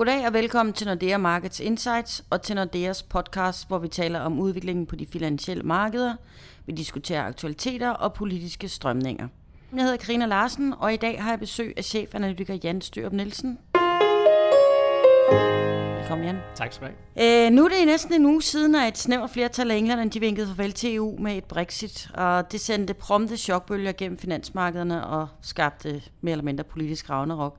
Goddag og velkommen til Nordea Markets Insights og til Nordeas podcast, hvor vi taler om udviklingen på de finansielle markeder. Vi diskuterer aktualiteter og politiske strømninger. Jeg hedder Karina Larsen, og i dag har jeg besøg af chefanalytiker Jan Størup Nielsen. Velkommen, Jan. Tak skal du have. Øh, nu er det næsten en uge siden, at et snævert flertal af England de vinkede farvel til EU med et Brexit, og det sendte prompte chokbølger gennem finansmarkederne og skabte mere eller mindre politisk ravnerok.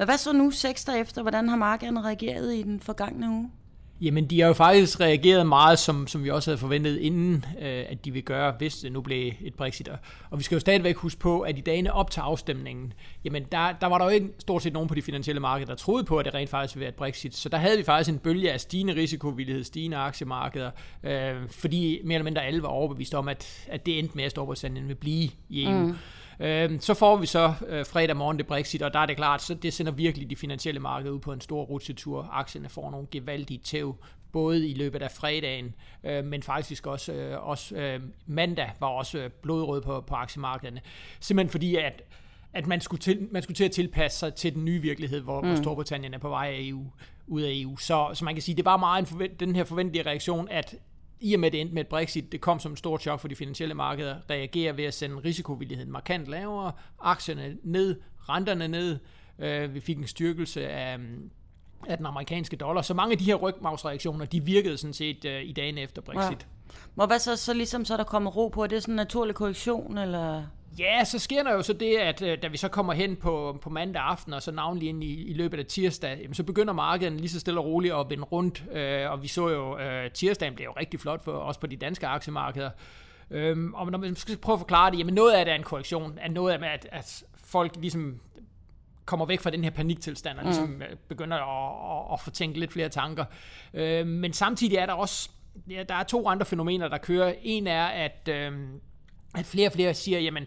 Men hvad så nu seks efter? Hvordan har markederne reageret i den forgangne uge? Jamen, de har jo faktisk reageret meget, som, som vi også havde forventet inden, øh, at de vil gøre, hvis det nu blev et Brexit. Og vi skal jo stadigvæk huske på, at i dagene op til afstemningen, jamen der, der var der jo ikke stort set nogen på de finansielle markeder, der troede på, at det rent faktisk ville være et Brexit. Så der havde vi faktisk en bølge af stigende risikovillighed, stigende aktiemarkeder, øh, fordi mere eller mindre alle var overbevist om, at, at det endte med, at Storbritannien vil blive i EU. Mm. Øh, så får vi så øh, fredag morgen det Brexit, og der er det klart, så det sender virkelig de finansielle markeder ud på en stor rutsjetur. Aktierne får nogle gevaldige tæv, både i løbet af fredagen, øh, men faktisk også, øh, også øh, mandag var også øh, blodrød på, på aktiemarkederne. Simpelthen fordi, at at man skulle, til, man skulle til at tilpasse sig til den nye virkelighed, hvor, mm. hvor Storbritannien er på vej af EU, ud af EU. Så, så man kan sige, det var meget en forvent, den her forventelige reaktion, at i og med det endte med et Brexit, det kom som en stor chok for de finansielle markeder, reagerer ved at sende risikovilligheden markant lavere, aktierne ned, renterne ned, øh, vi fik en styrkelse af, mm, af den amerikanske dollar. Så mange af de her rygmavsreaktioner, de virkede sådan set øh, i dagen efter Brexit. Ja. Må hvad så, så ligesom så der kommer ro på? Er det sådan en naturlig korrektion, eller... Ja, så sker der jo så det, at øh, da vi så kommer hen på, på mandag aften, og så navnlig ind i, i løbet af tirsdag, jamen, så begynder markedet lige så stille og roligt at vende rundt. Øh, og vi så jo, øh, tirsdagen blev jo rigtig flot for os på de danske aktiemarkeder. Øhm, og når man skal prøve at forklare det, jamen noget af det er en korrektion, af noget af at, at folk ligesom kommer væk fra den her paniktilstand, og ligesom mm. begynder at, at, at få tænkt lidt flere tanker. Øh, men samtidig er der også, ja, der er to andre fænomener, der kører. En er, at... Øh, at flere og flere siger, jamen,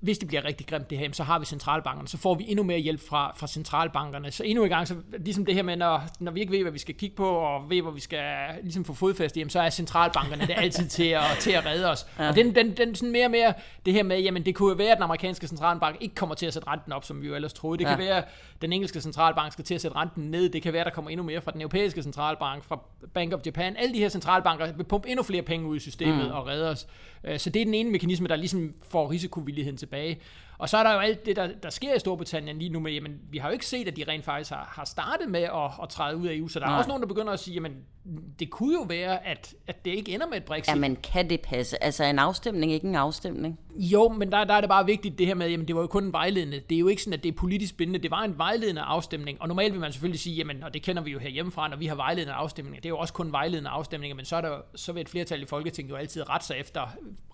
hvis det bliver rigtig grimt det her, så har vi centralbankerne, så får vi endnu mere hjælp fra, fra centralbankerne. Så endnu en gang, så ligesom det her med, når, når vi ikke ved, hvad vi skal kigge på, og ved, hvor vi skal ligesom få fodfæste, jamen, så er centralbankerne det altid til at, til at redde os. Ja. Og den, den, den sådan mere og mere, det her med, jamen det kunne være, at den amerikanske centralbank ikke kommer til at sætte renten op, som vi jo ellers troede. Det ja. kan være, at den engelske centralbank skal til at sætte renten ned. Det kan være, at der kommer endnu mere fra den europæiske centralbank, fra Bank of Japan. Alle de her centralbanker vil pumpe endnu flere penge ud i systemet mm. og redde os. Øh, så det er den ene mekanisme, der ligesom får risikovilligheden tilbage. Og så er der jo alt det, der, der sker i Storbritannien lige nu med, jamen, vi har jo ikke set, at de rent faktisk har, har startet med at, at træde ud af EU, så der Nej. er også nogen, der begynder at sige, jamen, det kunne jo være, at, at det ikke ender med et Brexit. Jamen, kan det passe? Altså, en afstemning, ikke en afstemning? Jo, men der, der er det bare vigtigt, det her med, jamen, det var jo kun en vejledende. Det er jo ikke sådan, at det er politisk bindende. Det var en vejledende afstemning, og normalt vil man selvfølgelig sige, jamen, og det kender vi jo herhjemmefra, når vi har vejledende afstemninger. Det er jo også kun vejledende afstemninger, men så, er der, så vil et flertal i Folketinget jo altid ret sig efter,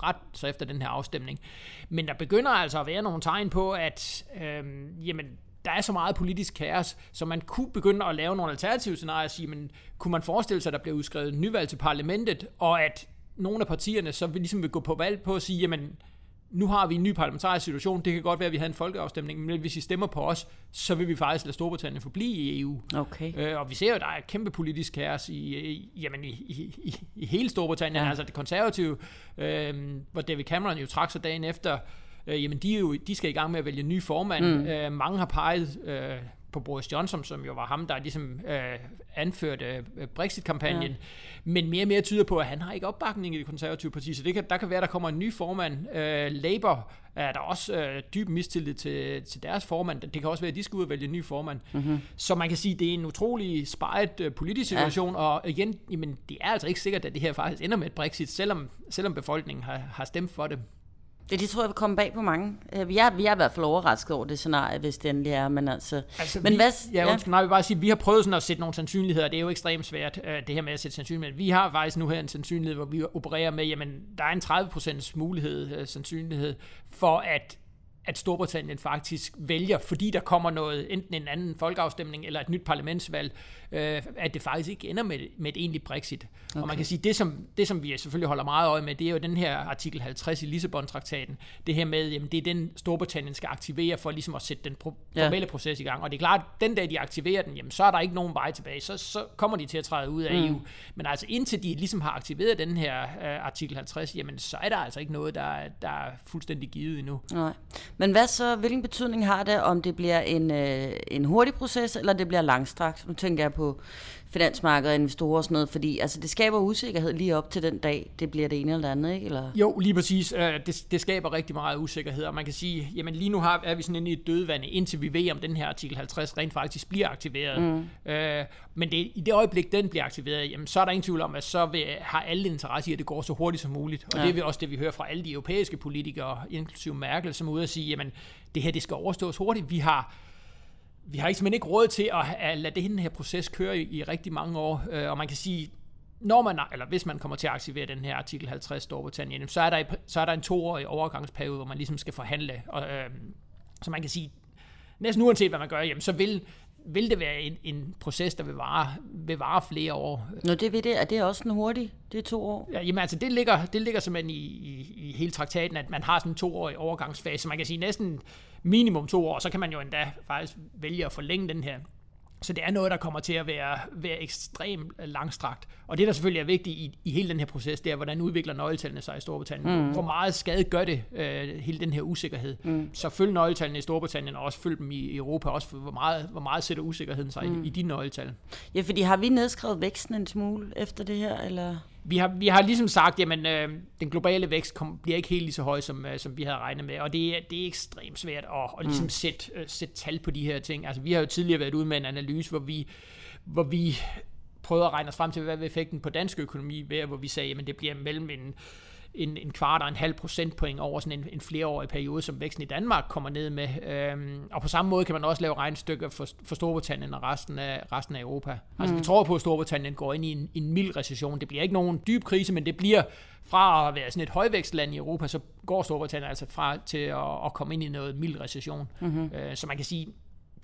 ret sig efter den her afstemning. Men der begynder altså at være nogle tegn på, at øhm, jamen, der er så meget politisk kaos, så man kunne begynde at lave nogle alternative scenarier og sige, men kunne man forestille sig, at der bliver udskrevet nyvalg til parlamentet, og at nogle af partierne så vil, ligesom vil gå på valg på at sige, jamen, nu har vi en ny parlamentarisk situation, det kan godt være, at vi har en folkeafstemning, men hvis I stemmer på os, så vil vi faktisk lade Storbritannien forblive i EU. Okay. Øh, og vi ser jo, at der er kæmpe politisk kaos i, i, jamen i, i, i, i hele Storbritannien, ja. altså det konservative, øh, hvor David Cameron jo trak sig dagen efter, øh, jamen de, er jo, de skal i gang med at vælge ny formand. Mm. Øh, mange har peget øh, på Boris Johnson, som jo var ham, der ligesom øh, anførte øh, Brexit-kampagnen. Ja. Men mere og mere tyder på, at han har ikke opbakning i det konservative parti, så det kan, der kan være, at der kommer en ny formand. Øh, Labour er der også øh, dyb mistillid til, til deres formand. Det kan også være, at de skal ud og vælge en ny formand. Mm-hmm. Så man kan sige, at det er en utrolig sparet øh, politisk situation, ja. og igen, jamen, det er altså ikke sikkert, at det her faktisk ender med et Brexit, selvom, selvom befolkningen har, har stemt for det. Det, det tror jeg vil komme bag på mange. Øh, vi er, vi er i hvert fald overrasket over det scenarie, hvis det endelig er. Men, altså, altså men vi, hvad, ja, undskyld, nej, vi bare sige, vi har prøvet sådan at sætte nogle sandsynligheder. Det er jo ekstremt svært, øh, det her med at sætte sandsynligheder. Vi har faktisk nu her en sandsynlighed, hvor vi opererer med, jamen, der er en 30% mulighed, øh, sandsynlighed for, at at Storbritannien faktisk vælger, fordi der kommer noget, enten en anden folkeafstemning eller et nyt parlamentsvalg, øh, at det faktisk ikke ender med, med et egentligt Brexit. Okay. Og man kan sige, det som, det som vi selvfølgelig holder meget øje med, det er jo den her artikel 50 i Lissabon-traktaten. Det her med, jamen det er den Storbritannien skal aktivere for ligesom at sætte den pro- formelle ja. proces i gang. Og det er klart, at den dag de aktiverer den, jamen så er der ikke nogen vej tilbage. Så, så kommer de til at træde ud af mm. EU. Men altså indtil de ligesom har aktiveret den her uh, artikel 50, jamen så er der altså ikke noget, der, der er fuldstændig givet endnu. Nej. Men hvad så, hvilken betydning har det, om det bliver en, øh, en hurtig proces, eller det bliver langstrakt? Nu tænker jeg på finansmarkedet og investorer og sådan noget, fordi altså, det skaber usikkerhed lige op til den dag, det bliver det ene eller det andet, ikke? Eller? Jo, lige præcis. Øh, det, det skaber rigtig meget usikkerhed, og man kan sige, jamen lige nu har, er vi sådan inde i et dødvande, indtil vi ved, om den her artikel 50 rent faktisk bliver aktiveret. Mm. Øh, men det, i det øjeblik, den bliver aktiveret, jamen, så er der ingen tvivl om, at så vil, har alle interesse i, at det går så hurtigt som muligt. Og ja. det er også det, vi hører fra alle de europæiske politikere, inklusive Merkel, som er ude at sige, jamen det her det skal overstås hurtigt. Vi har vi har simpelthen ikke råd til at, at lade den her proces køre i, i rigtig mange år, øh, og man kan sige, når man, eller hvis man kommer til at aktivere den her artikel 50 Storbritannien, så er der, så er der en toårig overgangsperiode, hvor man ligesom skal forhandle, og, øh, så man kan sige, næsten uanset hvad man gør, jamen, så vil vil det være en, en proces, der vil vare, vil vare flere år. Nå, det vil det. Er det også en hurtig? Det er to år? Ja, jamen altså, det ligger, det ligger simpelthen i, i, i hele traktaten, at man har sådan en toårig overgangsfase. Man kan sige næsten minimum to år, så kan man jo endda faktisk vælge at forlænge den her så det er noget, der kommer til at være, være ekstremt langstrakt. Og det, der selvfølgelig er vigtigt i, i hele den her proces, det er, hvordan udvikler nøgletallene sig i Storbritannien. Mm. Hvor meget skade gør det, øh, hele den her usikkerhed. Mm. Så følg nøgletallene i Storbritannien, og også følg dem i Europa, også for, hvor meget, hvor meget sætter usikkerheden sig mm. i, i de nøgletal. Ja, fordi har vi nedskrevet væksten en smule efter det her, eller vi har, vi har ligesom sagt, at øh, den globale vækst kom, bliver ikke helt lige så høj, som, øh, som vi havde regnet med, og det er, det er ekstremt svært at, at ligesom mm. sætte, øh, sætte tal på de her ting. Altså, vi har jo tidligere været ude med en analyse, hvor vi, hvor vi prøvede at regne os frem til, hvad effekten på dansk økonomi være, hvor vi sagde, at det bliver mellem en en, en kvart og en halv procentpoint over sådan en, en flereårig periode, som væksten i Danmark kommer ned med. Øhm, og på samme måde kan man også lave regnestykker for, for Storbritannien og resten af, resten af Europa. Altså, mm. Vi tror på, at Storbritannien går ind i en, en mild recession. Det bliver ikke nogen dyb krise, men det bliver fra at være sådan et højvækstland i Europa, så går Storbritannien altså fra til at, at komme ind i noget mild recession. Mm-hmm. Øh, så man kan sige,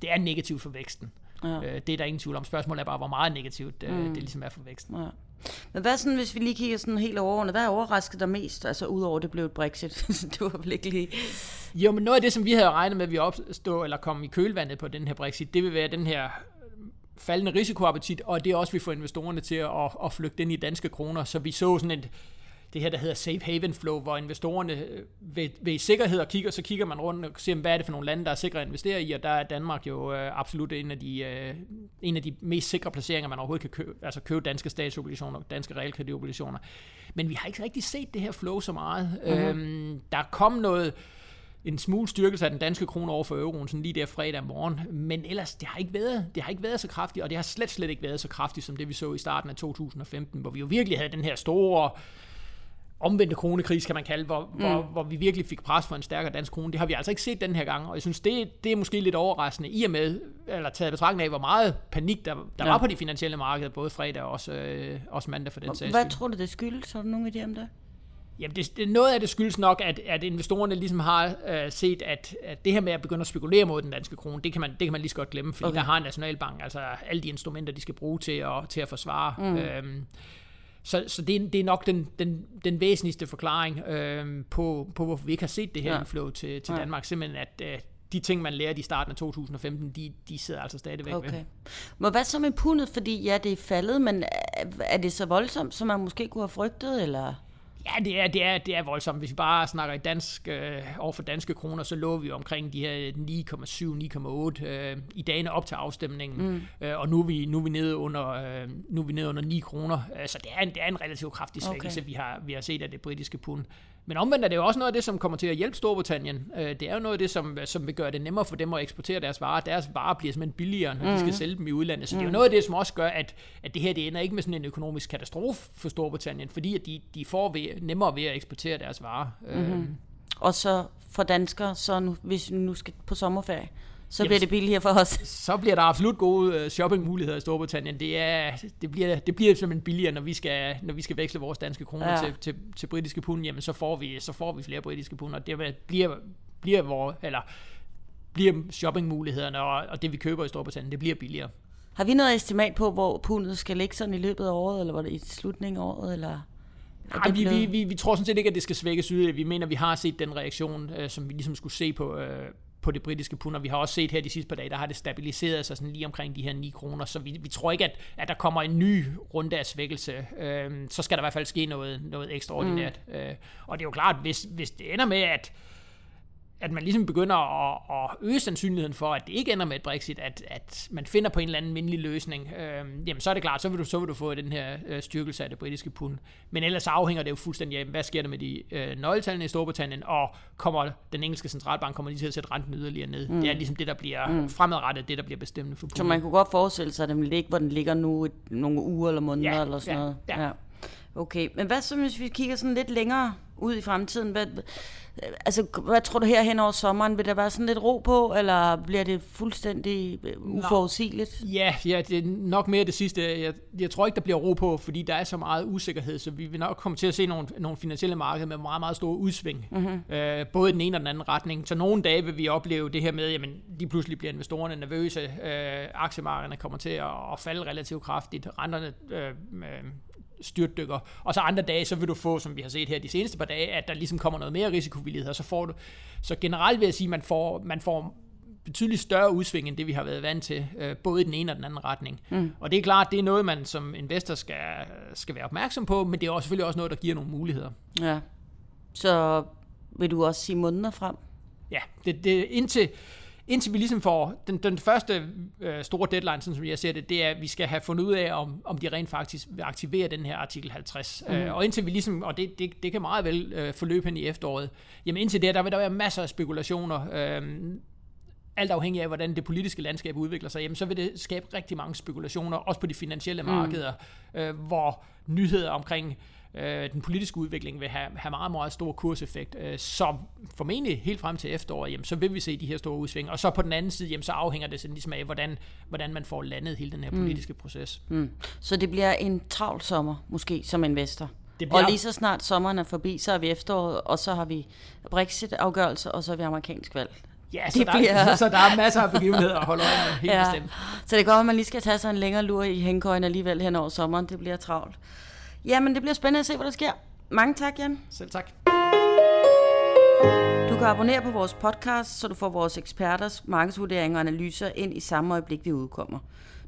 det er negativt for væksten. Ja. Øh, det er der ingen tvivl om. Spørgsmålet er bare, hvor meget negativt øh, mm. det ligesom er for væksten. Ja. Men hvad sådan, hvis vi lige kigger sådan helt overordnet, hvad er overrasket dig mest, altså udover det blev et Brexit? det var vel ikke lige... Jo, men noget af det, som vi havde regnet med, at vi opstå eller kom i kølvandet på den her Brexit, det vil være den her faldende risikoappetit, og det er også, vi får investorerne til at, at flygte ind i danske kroner, så vi så sådan et, det her, der hedder safe haven flow, hvor investorerne øh, ved, ved sikkerhed og kigger, så kigger man rundt og ser, hvad er det for nogle lande, der er sikre at investere i, og der er Danmark jo øh, absolut en af, de, øh, en af de mest sikre placeringer, man overhovedet kan købe, altså købe danske statsobligationer, danske realkreditobligationer. Men vi har ikke rigtig set det her flow så meget. Mm-hmm. Øhm, der kom noget, en smule styrkelse af den danske krone over for euroen, sådan lige der fredag morgen. Men ellers, det har ikke været, det har ikke været så kraftigt, og det har slet, slet ikke været så kraftigt, som det vi så i starten af 2015, hvor vi jo virkelig havde den her store omvendte kronekris, kan man kalde, hvor, mm. hvor, hvor vi virkelig fik pres for en stærkere dansk krone. Det har vi altså ikke set den her gang, og jeg synes, det, det er måske lidt overraskende, i og med, eller taget betragtning af, hvor meget panik der, der ja. var på de finansielle markeder, både fredag og også, øh, også mandag for den sags Hvad tror du, det skyldes? Har du nogen idé om det? Jamen, det, det, noget af det skyldes nok, at, at investorerne ligesom har øh, set, at, at det her med at begynde at spekulere mod den danske krone, det kan man, det kan man lige så godt glemme, fordi okay. der har en nationalbank, altså alle de instrumenter, de skal bruge til at, til at forsvare. Mm. Øhm, så, så det, er, det er nok den, den, den væsentligste forklaring øh, på, på, hvorfor vi ikke har set det her ja. inflow til, til ja. Danmark. Simpelthen, at øh, de ting, man lærte i starten af 2015, de, de sidder altså stadigvæk okay. ved. Men hvad så med pundet? Fordi ja, det er faldet, men er det så voldsomt, som man måske kunne have frygtet, eller... Ja, det er, det, er, det er voldsomt. Hvis vi bare snakker i dansk, øh, over for danske kroner, så lå vi omkring de her 9,7-9,8 øh, i dagene op til afstemningen. Mm. Øh, og nu er, vi, nu, er vi nede under, øh, nu er vi nede under 9 kroner. Så altså, det er en, det er en relativt kraftig svækkelse, okay. vi, har, vi har set af det britiske pund. Men omvendt er det jo også noget af det, som kommer til at hjælpe Storbritannien. Øh, det er jo noget af det, som, som vil gøre det nemmere for dem at eksportere deres varer. Deres varer bliver simpelthen billigere, når mm. de skal mhm. sælge dem i udlandet. Så mm. det er jo mhm. noget af det, som også gør, at, at det her det ender ikke med sådan en økonomisk katastrofe for Storbritannien, fordi at de, de får ved, nemmere ved at eksportere deres varer. Mm-hmm. Og så for danskere, så nu, hvis vi nu skal på sommerferie, så Jamen, bliver det billigere for os. Så bliver der absolut gode øh, shoppingmuligheder i Storbritannien. Det, er, det, bliver, det bliver simpelthen billigere, når vi skal, når vi skal veksle vores danske kroner ja. til, til, til britiske pund. Jamen, så får vi, så får vi flere britiske pund, og det bliver, bliver, vores, eller, bliver shoppingmulighederne og, og det, vi køber i Storbritannien, det bliver billigere. Har vi noget estimat på, hvor pundet skal ligge sådan i løbet af året, eller var det i slutningen af året, eller... Nej, vi, vi, vi, vi tror sådan set ikke, at det skal svækkes yderligere. Vi mener, vi har set den reaktion, øh, som vi ligesom skulle se på, øh, på det britiske pund, og vi har også set her de sidste par dage, der har det stabiliseret sig sådan lige omkring de her 9 kroner, så vi, vi tror ikke, at, at der kommer en ny runde af svækkelse. Øhm, så skal der i hvert fald ske noget, noget ekstraordinært. Mm. Øh, og det er jo klart, hvis, hvis det ender med, at at man ligesom begynder at, at øge sandsynligheden for, at det ikke ender med et Brexit, at, at man finder på en eller anden mindelig løsning, øh, jamen så er det klart, så vil du, så vil du få den her øh, styrkelse af det britiske pund. Men ellers afhænger det jo fuldstændig af, hvad sker der med de øh, nøgletallene i Storbritannien, og kommer den engelske centralbank kommer lige til at sætte renten yderligere ned. Mm. Det er ligesom det, der bliver mm. fremadrettet, det der bliver bestemmende for pundet. Så man kunne godt forestille sig, at den ligger, hvor den ligger nu et, nogle uger eller måneder ja, eller sådan ja, noget. Ja. ja. Okay, men hvad så, hvis vi kigger sådan lidt længere ud i fremtiden? Hvad, altså, hvad tror du her hen over sommeren? Vil der være sådan lidt ro på, eller bliver det fuldstændig øh, uforudsigeligt? Ja, ja, det er nok mere det sidste. Jeg, jeg tror ikke, der bliver ro på, fordi der er så meget usikkerhed, så vi vil nok komme til at se nogle, nogle finansielle markeder med meget, meget store udsving. Mm-hmm. Øh, både i den ene og den anden retning. Så nogle dage vil vi opleve det her med, jamen, lige pludselig bliver investorerne nervøse. Øh, aktiemarkederne kommer til at, at falde relativt kraftigt. Renterne øh, styrtdykker. Og så andre dage, så vil du få, som vi har set her de seneste par dage, at der ligesom kommer noget mere risikovillighed, og så får du, så generelt vil jeg sige, at man får, man får betydeligt større udsving, end det vi har været vant til, øh, både i den ene og den anden retning. Mm. Og det er klart, det er noget, man som investor skal, skal være opmærksom på, men det er også selvfølgelig også noget, der giver nogle muligheder. Ja. Så vil du også sige måneder frem? Ja, det, det indtil, indtil vi ligesom får den, den første øh, store deadline, sådan som jeg ser det, det er, at vi skal have fundet ud af, om, om de rent faktisk vil aktivere den her artikel 50. Mm. Øh, og indtil vi ligesom, og det, det, det kan meget vel øh, forløbe hen i efteråret, jamen indtil det, der vil der være masser af spekulationer. Øh, alt afhængig af, hvordan det politiske landskab udvikler sig, jamen, så vil det skabe rigtig mange spekulationer, også på de finansielle markeder, mm. øh, hvor nyheder omkring øh, den politiske udvikling vil have, have meget, meget stor kurseffekt. Øh, så formentlig helt frem til efteråret, jamen, så vil vi se de her store udsving. Og så på den anden side, jamen, så afhænger det sådan ligesom af, hvordan, hvordan man får landet hele den her mm. politiske mm. proces. Mm. Så det bliver en travl sommer, måske, som investor? Det bliver... Og lige så snart sommeren er forbi, så er vi efteråret, og så har vi Brexit-afgørelse, og så har vi amerikansk valg. Ja, så, det der, bliver... så der er masser af begivenheder at holde øje med, helt ja. bestemt. Så det går, at man lige skal tage sig en længere lur i hængkøjen alligevel hen over sommeren. Det bliver travlt. Jamen, det bliver spændende at se, hvad der sker. Mange tak, Jan. Selv tak. Du kan abonnere på vores podcast, så du får vores eksperters markedsvurderinger og analyser ind i samme øjeblik, vi udkommer.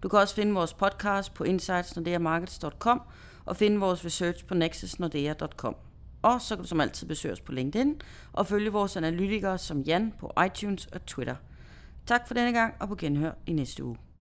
Du kan også finde vores podcast på insightsnordeamarkets.com og finde vores research på nexusnordea.com. Og så kan du som altid besøge os på LinkedIn og følge vores analytikere som Jan på iTunes og Twitter. Tak for denne gang og på genhør i næste uge.